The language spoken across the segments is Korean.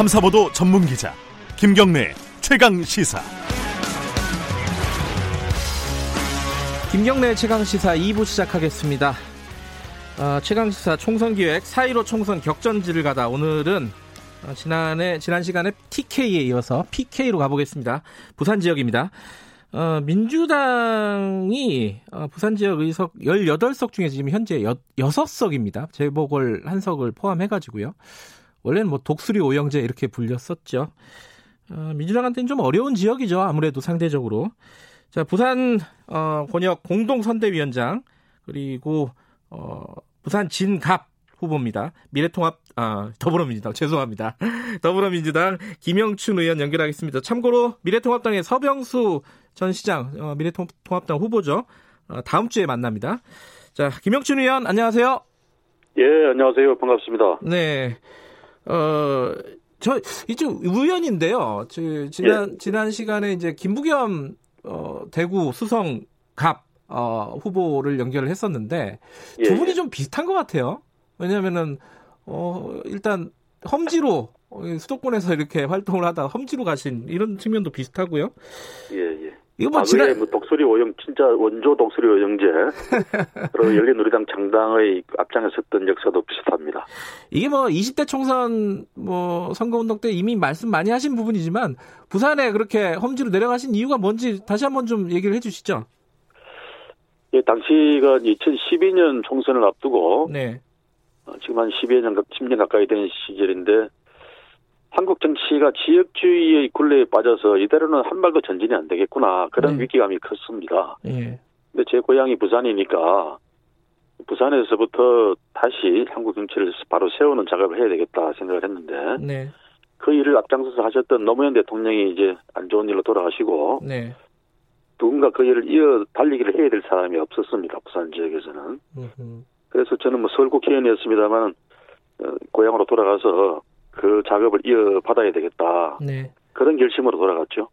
탐사보도 전문 기자 김경래 최강 시사. 김경래 최강 시사 2부 시작하겠습니다. 어, 최강 시사 총선 기획 4.15 총선 격전지를 가다 오늘은 어, 지난해 지난 시간에 TK에 이어서 PK로 가보겠습니다. 부산 지역입니다. 어, 민주당이 어, 부산 지역 의석 18석 중에 지금 현재 여, 6석입니다. 재보궐 한 석을 포함해 가지고요. 원래는 뭐 독수리 오영재 이렇게 불렸었죠. 어, 민주당한테는 좀 어려운 지역이죠. 아무래도 상대적으로. 자, 부산 어, 권역 공동선대위원장 그리고 어, 부산 진갑 후보입니다. 미래통합 아 더불어민주당 죄송합니다. 더불어민주당 김영춘 의원 연결하겠습니다. 참고로 미래통합당의 서병수 전 시장 어, 미래통합당 후보죠. 어, 다음 주에 만납니다. 자 김영춘 의원 안녕하세요. 예 안녕하세요 반갑습니다. 네. 어, 저 이제 우연인데요. 저, 지난 예. 지난 시간에 이제 김부겸 어, 대구 수성 갑 어, 후보를 연결을 했었는데 예, 두 분이 예. 좀 비슷한 것 같아요. 왜냐면은 어, 일단 험지로 어, 수도권에서 이렇게 활동을 하다 험지로 가신 이런 측면도 비슷하고요. 예, 예. 이거 뭐 아, 지난 뭐 독수리 오영, 진짜 원조 독수리 오영재. 그리고 열린우리당 창당의 앞장에 섰던 역사도 비슷합니다. 이게 뭐 20대 총선 뭐 선거운동 때 이미 말씀 많이 하신 부분이지만 부산에 그렇게 험지로 내려가신 이유가 뭔지 다시 한번 좀 얘기를 해주시죠. 예, 당시가 2012년 총선을 앞두고, 네, 어, 지금 한 10여 년, 10년 가까이 된 시절인데, 한국 정치가 지역주의의 굴레에 빠져서 이대로는 한 발도 전진이 안 되겠구나. 그런 네. 위기감이 컸습니다. 예, 근데 제 고향이 부산이니까 부산에서부터 다시 한국 정치를 바로 세우는 작업을 해야 되겠다 생각을 했는데 네, 그 일을 앞장서서 하셨던 노무현 대통령이 이제 안 좋은 일로 돌아가시고 네. 누군가 그 일을 이어 달리기를 해야 될 사람이 없었습니다. 부산 지역에서는. 음흠. 그래서 저는 뭐 서울 국회의원이었습니다만 어, 고향으로 돌아가서 그 작업을 이어받아야 되겠다. 네. 그런 결심으로 돌아갔죠.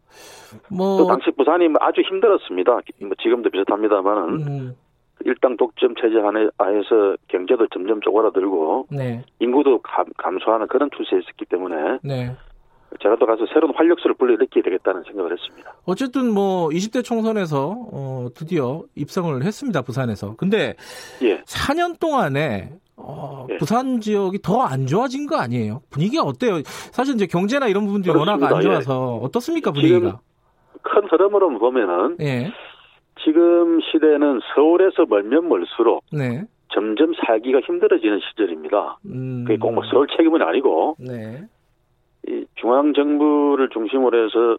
또 뭐, 당시 부산이 뭐 아주 힘들었습니다. 뭐 지금도 비슷합니다만은 음, 일당 독점 체제 안에 하에서 경제도 점점 쪼그라들고 네, 인구도 감, 감소하는 그런 추세에 있었기 때문에 네. 제가 또 가서 새로운 활력소를 불러일으켜야 되겠다는 생각을 했습니다. 어쨌든 뭐 20대 총선에서 어, 드디어 입성을 했습니다 부산에서. 근데 예. 4년 동안에 어, 예. 부산 지역이 더 안 좋아진 거 아니에요? 분위기가 어때요? 사실 이제 경제나 이런 부분들이 워낙 안 그렇습니다. 예. 좋아서 어떻습니까 지금 분위기가? 큰 흐름으로 보면은 예, 지금 시대는 서울에서 멀면 멀수록 네, 점점 살기가 힘들어지는 시절입니다. 음, 그게 꼭 뭐 서울 책임은 아니고 네, 이 중앙 정부를 중심으로 해서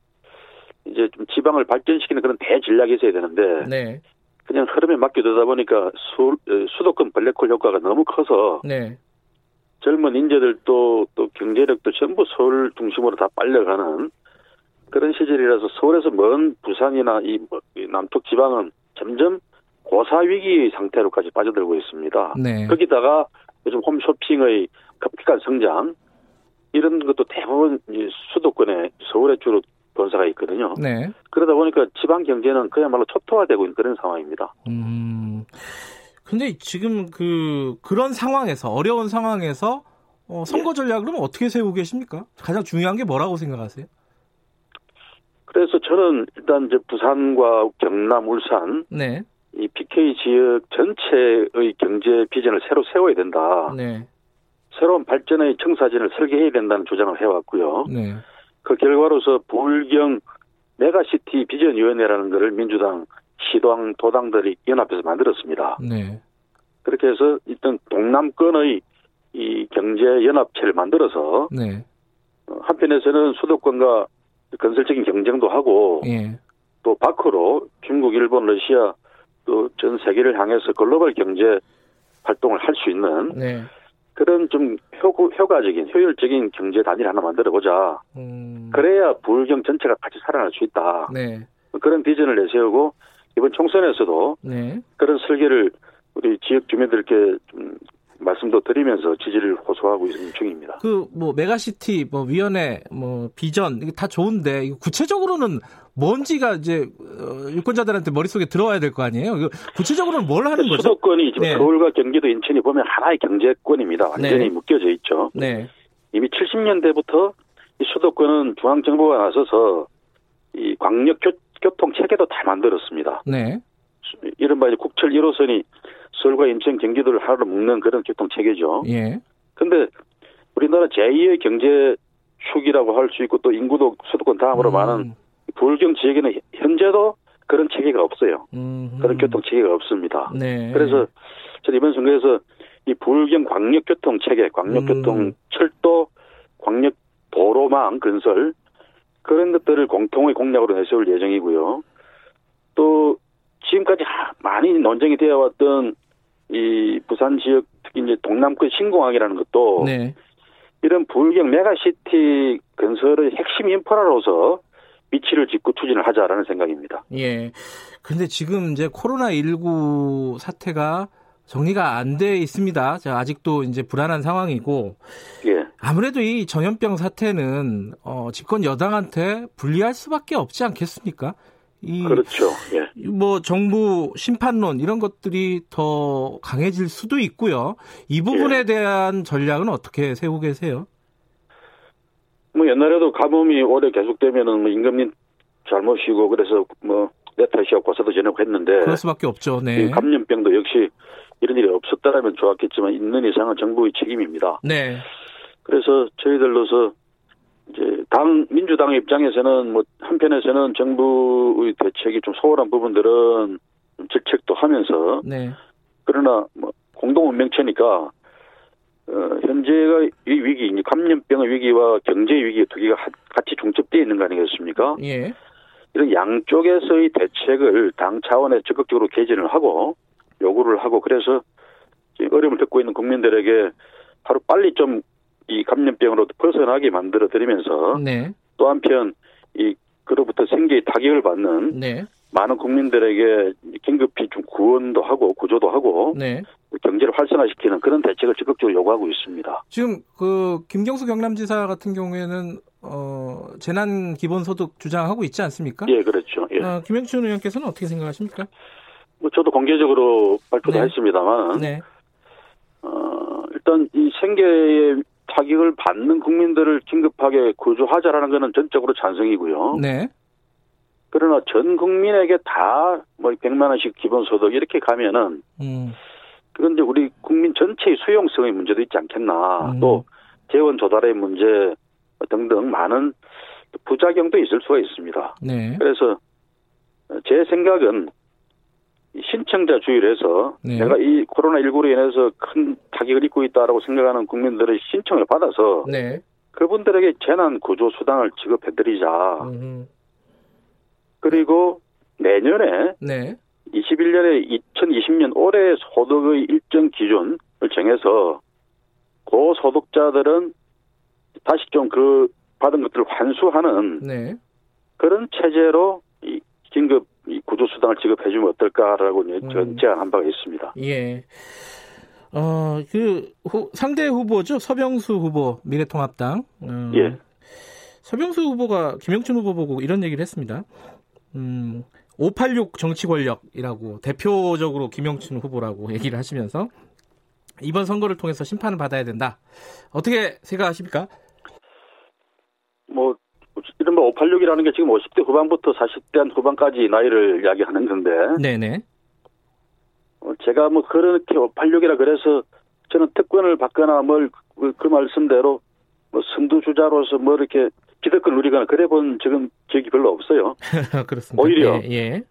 이제 좀 지방을 발전시키는 그런 대전략이 있어야 되는데 네, 그냥 흐름에 맡겨두다 보니까 수, 어, 수도권 블랙홀 효과가 너무 커서 네, 젊은 인재들도 또 경제력도 전부 서울 중심으로 다 빨려가는 그런 시절이라서 서울에서 먼 부산이나 이, 뭐, 이 남쪽 지방은 점점 고사 위기 상태로까지 빠져들고 있습니다. 네. 거기다가 요즘 홈쇼핑의 급격한 성장 이런 것도 대부분 이 수도권에 서울에 주로 본사가 있거든요. 네. 그러다 보니까 지방 경제는 그야말로 초토화되고 있는 그런 상황입니다. 음. 근데 지금 그 그런 상황에서 어려운 상황에서 어, 선거 전략을 그럼 어떻게 세우고 계십니까? 가장 중요한 게 뭐라고 생각하세요? 그래서 저는 일단 이제 부산과 경남, 울산 네, 이 PK 지역 전체의 경제 비전을 새로 세워야 된다. 네, 새로운 발전의 청사진을 설계해야 된다는 주장을 해왔고요. 네, 그 결과로서 부울경 메가시티 비전위원회라는 것을 민주당 시당 도당들이 연합해서 만들었습니다. 네, 그렇게 해서 일단 동남권의 이 경제 연합체를 만들어서 네, 어, 한편에서는 수도권과 건설적인 경쟁도 하고 예, 또 밖으로 중국, 일본, 러시아 또 전 세계를 향해서 글로벌 경제 활동을 할 수 있는 네, 그런 좀 효, 효과적인 효율적인 경제 단위를 하나 만들어 보자. 음, 그래야 부울경 전체가 같이 살아날 수 있다. 네, 그런 비전을 내세우고 이번 총선에서도 네, 그런 설계를 우리 지역 주민들께 좀 말씀도 드리면서 지지를 호소하고 있는 중입니다. 그 뭐 메가시티 뭐 위원회 뭐 비전 이게 다 좋은데 구체적으로는 뭔지가 이제 어, 유권자들한테 머릿속에 들어와야 될 거 아니에요? 구체적으로는 뭘 하는 거죠? 수도권이 지금 네. 서울과 경기도, 인천이 보면 하나의 경제권입니다. 완전히 네. 묶여져 있죠. 네, 이미 70년대부터 이 수도권은 중앙 정부가 나서서 이 광역 교, 교통 체계도 다 만들었습니다. 네. 이른바 이제 국철 1호선이 서울과 인천, 경기도를 하나로 묶는 그런 교통 체계죠. 예. 근데 우리나라 제2의 경제 축이라고 할 수 있고 또 인구도 수도권 다음으로 음, 많은 불경 지역에는 현재도 그런 체계가 없어요. 음, 그런 교통 체계가 없습니다. 네. 그래서 저는 이번 선거에서 이 불경 광역 교통 체계, 광역 교통 음. 철도, 광역 도로망 건설 그런 것들을 공통의 공약으로 내세울 예정이고요. 또 지금까지 하- 많이 논쟁이 되어 왔던 이 부산 지역 특히 이제 동남권 신공항이라는 것도 네. 이런 부울경 메가시티 건설의 핵심 인프라로서 위치를 짓고 추진을 하자라는 생각입니다. 예. 근데 지금 이제 코로나19 사태가 정리가 안 돼 있습니다. 자, 아직도 이제 불안한 상황이고 예. 아무래도 이 전염병 사태는 어, 집권 여당한테 불리할 수밖에 없지 않겠습니까? 이 그렇죠. 예. 뭐 정부 심판론 이런 것들이 더 강해질 수도 있고요. 이 부분에 예. 대한 전략은 어떻게 세우고 계세요? 뭐 옛날에도 가뭄이 오래 계속되면은 뭐 임금님 잘못이고 그래서 뭐 내 탓이야 고사도 지내고 했는데 그럴 수밖에 없죠. 이 네. 감염병도 역시 이런 일이 없었다라면 좋았겠지만 있는 이상은 정부의 책임입니다. 네. 그래서 저희들로서 이제 당 민주당의 입장에서는 뭐 한편에서는 정부의 대책이 좀 소홀한 부분들은 좀 질책도 하면서 네. 그러나 뭐 공동 운명체니까 어, 현재가 이 위기, 이제 감염병의 위기와 경제 위기 두 개가 하- 같이 중첩되어 있는 거 아니겠습니까? 예. 이런 양쪽에서의 대책을 당 차원에 적극적으로 개진을 하고 요구를 하고 그래서 어려움을 겪고 있는 국민들에게 하루 빨리 좀 이 감염병으로 벗어나게 만들어 드리면서 네. 또 한편 이 그로부터 생계의 타격을 받는 네. 많은 국민들에게 긴급히 좀 구원도 하고 구조도 하고 네. 경제를 활성화시키는 그런 대책을 적극적으로 요구하고 있습니다. 지금 그 김경수 경남지사 같은 경우에는 어 재난 기본소득 주장하고 있지 않습니까? 예, 그렇죠. 예. 어, 김영춘 의원께서는 어떻게 생각하십니까? 뭐 저도 공개적으로 발표도 네. 했습니다만 네. 어, 일단 이 생계의 타격을 받는 국민들을 긴급하게 구조하자라는 것은 전적으로 찬성이고요. 네. 그러나 전 국민에게 다 뭐 100만 원씩 기본소득 이렇게 가면은 음. 그건 이제 우리 국민 전체의 수용성의 문제도 있지 않겠나. 음. 또 재원 조달의 문제 등등 많은 부작용도 있을 수가 있습니다. 네. 그래서 제 생각은 이 신청자 주의를 해서 네. 내가 이 코로나19로 인해서 큰 타격을 입고 있다라고 생각하는 국민들의 신청을 받아서 네. 그분들에게 재난 구조 수당을 지급해 드리자. 음. 그리고 내년에 네. 21년에 2020년 올해 소득의 일정 기준을 정해서 그 소득자들은 다시 좀 그 받은 것들을 환수하는 네. 그런 체제로 이 긴급 이 구조 수당을 지급해주면 어떨까라고 음. 전 제안한 바가 있습니다. 예. 어, 그, 후- 상대 후보죠. 서병수 후보, 미래통합당. 어, 예. 서병수 후보가 김영춘 후보 보고 이런 얘기를 했습니다. 음, 586 정치 권력이라고 대표적으로 김영춘 후보라고 얘기를 하시면서 이번 선거를 통해서 심판을 받아야 된다. 어떻게 생각하십니까? 뭐 이른바 586이라는 게 지금 50대 후반부터 40대 후반까지 나이를 이야기하는 건데 네네. 어, 제가 뭐 그렇게 586이라 그래서 저는 특권을 받거나 뭘 그 말씀대로 뭐 선두주자로서 뭐 이렇게 기득권 누리거나 그래 본 적은 기억이 별로 없어요. 그렇습니다. 오히려. 예, 예.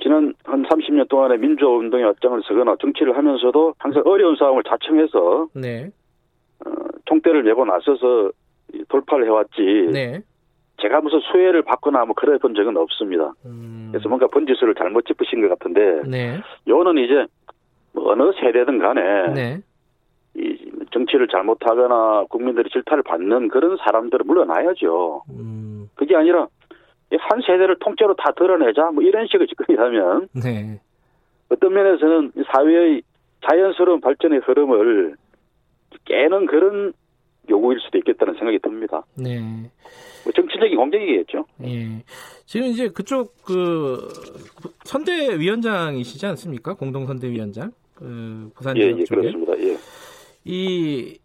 지난 한 30년 동안에 민주운동에 앞장을 서거나 정치를 하면서도 항상 어려운 상황을 자청해서 네. 어, 총대를 메고 나서서 이 돌파를 해왔지. 네. 제가 무슨 수혜를 받거나 뭐 그래 본 적은 없습니다. 음, 그래서 뭔가 번지수를 잘못 짚으신 것 같은데 네. 요는 이제 뭐 어느 세대든 간에 네. 이 정치를 잘못하거나 국민들이 질타를 받는 그런 사람들은 물러나야죠. 음, 그게 아니라 이한 세대를 통째로 다 드러내자 뭐 이런 식의 접근이라면 네. 어떤 면에서는 이 사회의 자연스러운 발전의 흐름을 깨는 그런 요구일 수도 있겠다는 생각이 듭니다. 네. 뭐정 치적인 공정이겠죠. 예. 지금 이제 그쪽 그 선대위원장이시지 않습니까? 공동선대위원장. 그 부산 예, 지역 예, 쪽에. 그렇습니다. 예. 이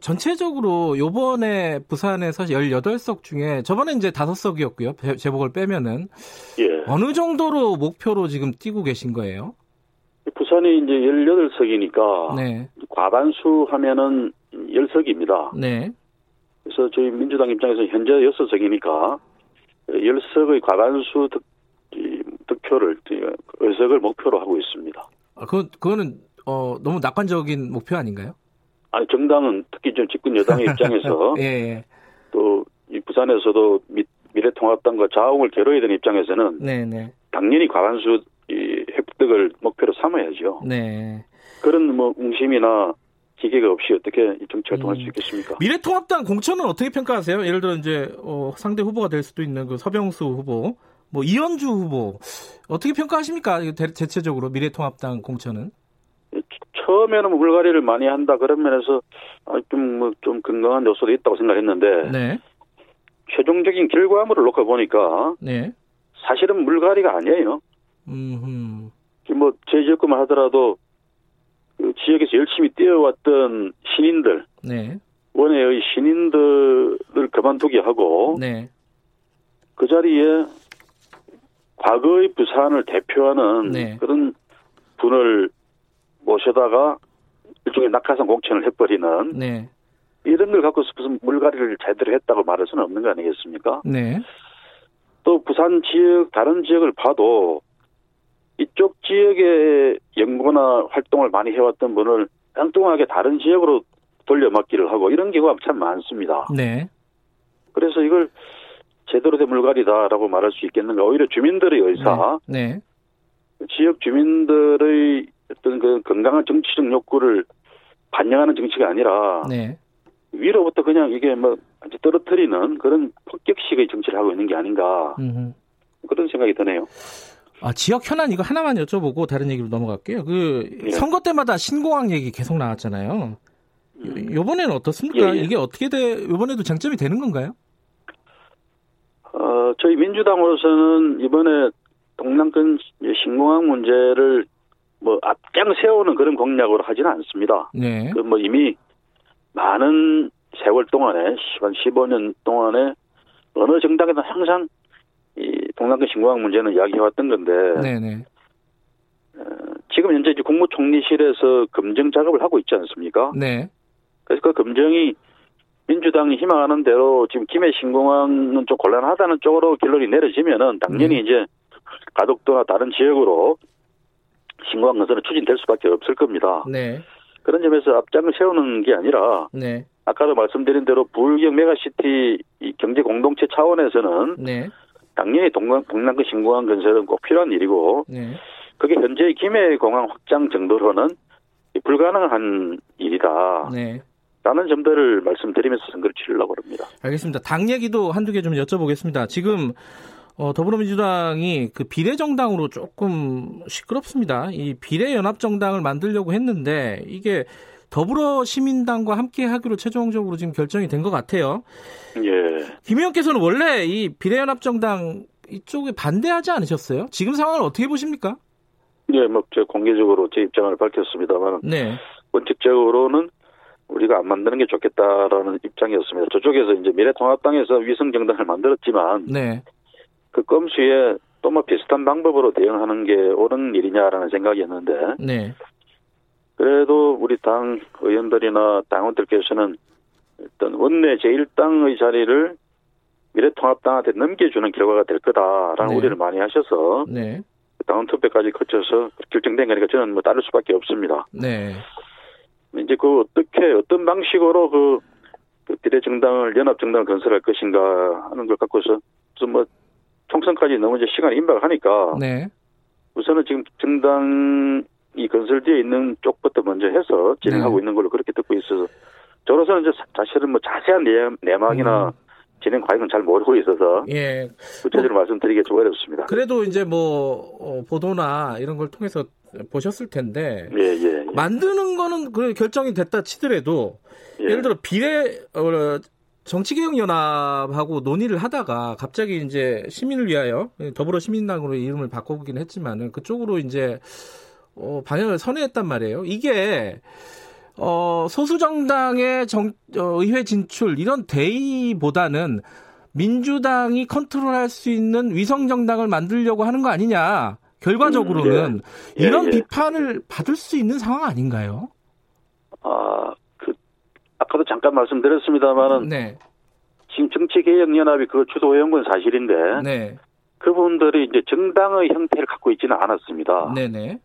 전체적으로 요번에 부산에서 18석 중에 저번에 이제 5석이었고요. 제복을 빼면은 예. 어느 정도로 목표로 지금 뛰고 계신 거예요? 부산이 이제 18석이니까 네. 과반수 하면은 10석입니다. 네. 그래서 저희 민주당 입장에서 현재 6석이니까 10석의 과반수 득, 득표를 의석을 목표로 하고 있습니다. 아, 그 그거는 어, 너무 낙관적인 목표 아닌가요? 아니 정당은 특히 좀 집권 여당의 입장에서 예, 예. 또이 부산에서도 미, 미래통합당과 자웅을 겨뤄야 되는 입장에서는 네네. 네. 당연히 과반수 이 획득을 목표로 삼아야죠. 네. 그런 뭐 웅심이나 기계가 없이 어떻게 정치 활동할 음. 수 있겠습니까? 미래통합당 공천은 어떻게 평가하세요? 예를 들어 이제 어, 상대 후보가 될 수도 있는 그 서병수 후보, 뭐 이현주 후보 어떻게 평가하십니까? 대체적으로 미래통합당 공천은? 처음에는 뭐 물갈이를 많이 한다 그런 면에서 좀좀 뭐 좀 건강한 요소도 있다고 생각했는데 네. 최종적인 결과물을 놓고 보니까 네. 사실은 물갈이가 아니에요. 뭐제 지역구만 하더라도 그 지역에서 열심히 뛰어왔던 신인들, 네. 원외의 신인들을 그만두게 하고 네. 그 자리에 과거의 부산을 대표하는 네. 그런 분을 모셔다가 일종의 낙하산 공천을 해버리는 네. 이런 걸 갖고서 무슨 물갈이를 제대로 했다고 말할 수는 없는 거 아니겠습니까? 네. 또 부산 지역 다른 지역을 봐도 이쪽 지역의 연구나 활동을 많이 해왔던 분을 엉뚱하게 다른 지역으로 돌려막기를 하고 이런 경우가 참 많습니다. 네. 그래서 이걸 제대로 된 물갈이다라고 말할 수 있겠는가? 오히려 주민들의 의사, 네. 네. 지역 주민들의 어떤 그 건강한 정치적 욕구를 반영하는 정치가 아니라 네. 위로부터 그냥 이게 뭐 떨어뜨리는 그런 폭격식의 정치를 하고 있는 게 아닌가 음흠. 그런 생각이 드네요. 아, 지역 현안 이거 하나만 여쭤보고 다른 얘기로 넘어갈게요. 그 예. 선거 때마다 신공항 얘기 계속 나왔잖아요. 음. 요번에는 어떻습니까? 예, 예. 이게 어떻게 돼? 요번에도 쟁점이 되는 건가요? 어, 저희 민주당으로서는 이번에 동남권 신공항 문제를 뭐 앞장 세우는 그런 공약으로 하지는 않습니다. 네. 그 뭐 이미 많은 세월 동안에 한 15년 동안에 어느 정당에도 항상 이 동남권 신공항 문제는 이야기해왔던 건데 네네. 어, 지금 현재 이제 국무총리실에서 검증 작업을 하고 있지 않습니까? 네. 그래서 그 검증이 민주당이 희망하는 대로 지금 김해 신공항은 좀 곤란하다는 쪽으로 결론이 내려지면은 당연히 네. 이제 가덕도나 다른 지역으로 신공항 건설은 추진될 수밖에 없을 겁니다. 네. 그런 점에서 앞장을 세우는 게 아니라 네. 아까도 말씀드린 대로 부울경 메가시티 경제 공동체 차원에서는 네. 당연히 동남, 동남권 신공항 건설은 꼭 필요한 일이고 네. 그게 현재 김해 공항 확장 정도로는 불가능한 일이다. 네. 라는 점들을 말씀드리면서 선거를 치르려고 합니다. 알겠습니다. 당 얘기도 한두 개 좀 여쭤보겠습니다. 지금 어, 더불어민주당이 그 비례정당으로 조금 시끄럽습니다. 이 비례연합정당을 만들려고 했는데 이게 더불어 시민당과 함께 하기로 최종적으로 지금 결정이 된 것 같아요. 예. 김 의원께서는 원래 이 비례연합정당 이쪽에 반대하지 않으셨어요? 지금 상황을 어떻게 보십니까? 네, 뭐, 제 공개적으로 제 입장을 밝혔습니다만. 네. 원칙적으로는 우리가 안 만드는 게 좋겠다라는 입장이었습니다. 저쪽에서 이제 미래통합당에서 위성정당을 만들었지만. 네. 그 껌수에 또 뭐 비슷한 방법으로 대응하는 게 옳은 일이냐라는 생각이었는데. 네. 그래도 우리 당 의원들이나 당원들께서는 어떤 원내 제1당의 자리를 미래통합당한테 넘겨주는 결과가 될 거다라는 네. 우려를 많이 하셔서 네. 당원 투표까지 거쳐서 결정된 거니까 저는 뭐 따를 수밖에 없습니다. 네. 이제 그 어떻게 어떤 방식으로 그, 그 비례정당을 연합정당을 건설할 것인가 하는 걸 갖고서 좀뭐 총선까지 너무 이제 시간이 임박하니까 네. 우선은 지금 정당 이 건설되어 있는 쪽부터 먼저 해서 진행하고 네. 있는 걸로 그렇게 듣고 있어서 저로서는 이제 사실은 뭐 자세한 내막이나 음. 진행 과정은 잘 모르고 있어서 예. 구체적으로 뭐, 말씀드리기 좀 어렵습니다. 그래도 이제 뭐 어, 보도나 이런 걸 통해서 보셨을 텐데 예, 예, 예. 만드는 거는 그 결정이 됐다 치더라도 예. 를 들어 비례 어, 정치개혁연합하고 논의를 하다가 갑자기 이제 시민을 위하여 더불어 시민당으로 이름을 바꿔보긴 했지만은 그쪽으로 이제 어, 방향을 선회했단 말이에요. 이게 어, 소수 정당의 정, 어, 의회 진출 이런 대의보다는 민주당이 컨트롤할 수 있는 위성 정당을 만들려고 하는 거 아니냐. 결과적으로는 음, 예. 예, 이런 예. 비판을 받을 수 있는 상황 아닌가요? 아, 그 아까도 잠깐 말씀드렸습니다만은 네, 지금 정치개혁연합이 그 주도해온 건 사실인데 네, 그분들이 이제 정당의 형태를 갖고 있지는 않았습니다. 네, 네,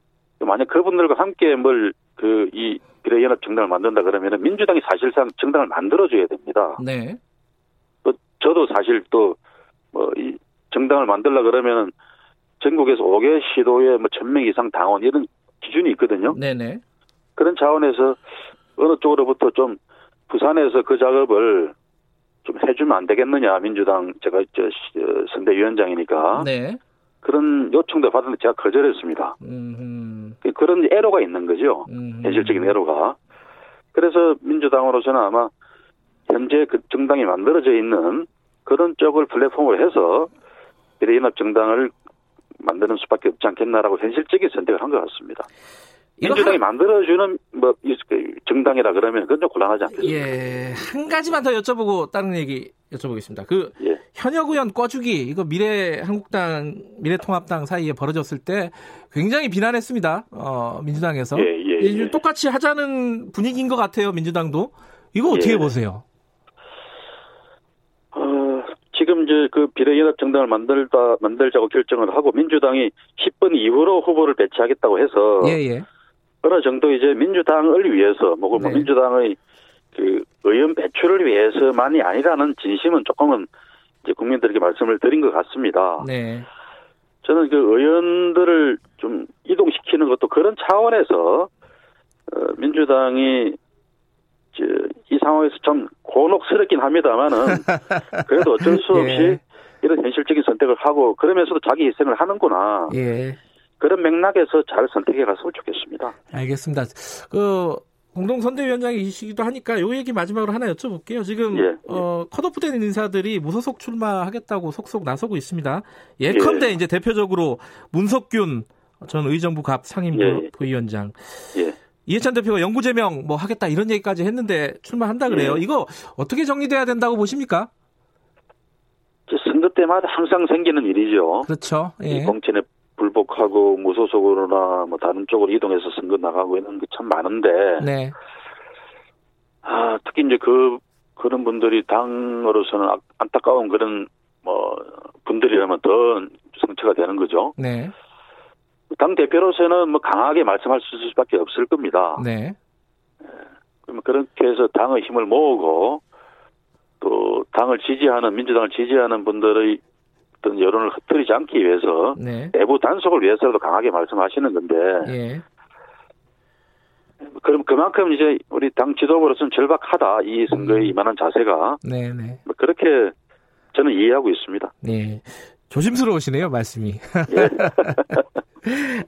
만약 그분들과 함께 뭘 그 이 비례연합 정당을 만든다 그러면은 민주당이 사실상 정당을 만들어줘야 됩니다. 네, 또 저도 사실 또 뭐 이 정당을 만들려 그러면은 전국에서 5개 시도에 뭐 1000명 이상 당원 이런 기준이 있거든요. 네, 네, 그런 차원에서 어느 쪽으로부터 좀 부산에서 그 작업을 좀 해주면 안 되겠느냐 민주당 제가 저 시- 어, 선대위원장이니까 네, 그런 요청도 받았는데 제가 거절했습니다. 음, 그- 그런 애로가 있는 거죠. 음, 현실적인 애로가. 그래서 민주당으로서는 아마 현재 그 정당이 만들어져 있는 그런 쪽을 플랫폼으로 해서 비례연합 정당을 만드는 수밖에 없지 않겠나라고 현실적인 선택을 한 것 같습니다. 민주당이 한- 만들어주는 뭐 이- 그 정당이라 그러면 그건 좀 곤란하지 않겠습니까? 예, 한 가지만 더 여쭤보고 다른 얘기 여쭤보겠습니다. 그 예. 현역 의원 꿔주기 이거 미래 한국당 미래통합당 사이에 벌어졌을 때 굉장히 비난했습니다. 어, 민주당에서 예, 예, 예. 똑같이 하자는 분위기인 것 같아요. 민주당도 이거 어떻게 예. 보세요? 어, 지금 이제 그 비례연합 정당을 만들다 만들자고 결정을 하고 민주당이 10분 이후로 후보를 배치하겠다고 해서 예예. 어느 정도 이제 민주당을 위해서 뭐, 뭐 네. 민주당의 그 의원 배출을 위해서만이 아니라는 진심은 조금은 이제 국민들에게 말씀을 드린 것 같습니다. 네. 저는 그 의원들을 좀 이동시키는 것도 그런 차원에서 어, 민주당이 저, 이 상황에서 좀 곤혹스럽긴 합니다만은 그래도 어쩔 수 없이 예. 이런 현실적인 선택을 하고 그러면서도 자기 희생을 하는구나 예. 그런 맥락에서 잘 선택해 갔으면 좋겠습니다. 알겠습니다. 그 공동선대위원장이시기도 하니까 요 얘기 마지막으로 하나 여쭤볼게요. 지금 예, 예. 어, 컷오프된 인사들이 무소속 출마하겠다고 속속 나서고 있습니다. 예컨대 예. 이제 대표적으로 문석균 전 의정부 갑 상임부 예, 예. 부위원장 예. 이해찬 대표가 영구 제명 뭐 하겠다 이런 얘기까지 했는데 출마한다 그래요. 예. 이거 어떻게 정리돼야 된다고 보십니까? 저 선거 때마다 항상 생기는 일이죠. 그렇죠. 이 예. 공천에 불복하고 무소속으로나 뭐 다른 쪽으로 이동해서 선거 나가고 이런 게참 많은데 네. 아 특히 이제 그 그런 분들이 당으로서는 아- 안타까운 그런 뭐 분들이라면 더 상처가 되는 거죠. 네. 당 대표로서는 뭐 강하게 말씀할 수밖에 없을 겁니다. 네. 그러면 그렇게 해서 당의 힘을 모으고 또 당을 지지하는 민주당을 지지하는 분들의 어떤 여론을 흩뜨리지 않기 위해서 네. 내부 단속을 위해서라도 강하게 말씀하시는 건데 예. 그럼 그만큼 이제 우리 당 지도부로서는 절박하다 이 선거에 임하는 자세가 네, 네. 뭐 그렇게 저는 이해하고 있습니다. 네. 조심스러우시네요, 말씀이. 예.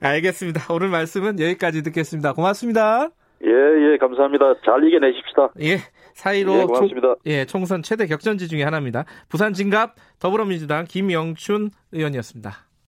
알겠습니다. 오늘 말씀은 여기까지 듣겠습니다. 고맙습니다. 예, 예, 감사합니다. 잘 이겨내십시다. 예. 사이로 예. 총, 예, 총선 최대 격전지 중에 하나입니다. 부산 진갑 더불어민주당 김영춘 의원이었습니다.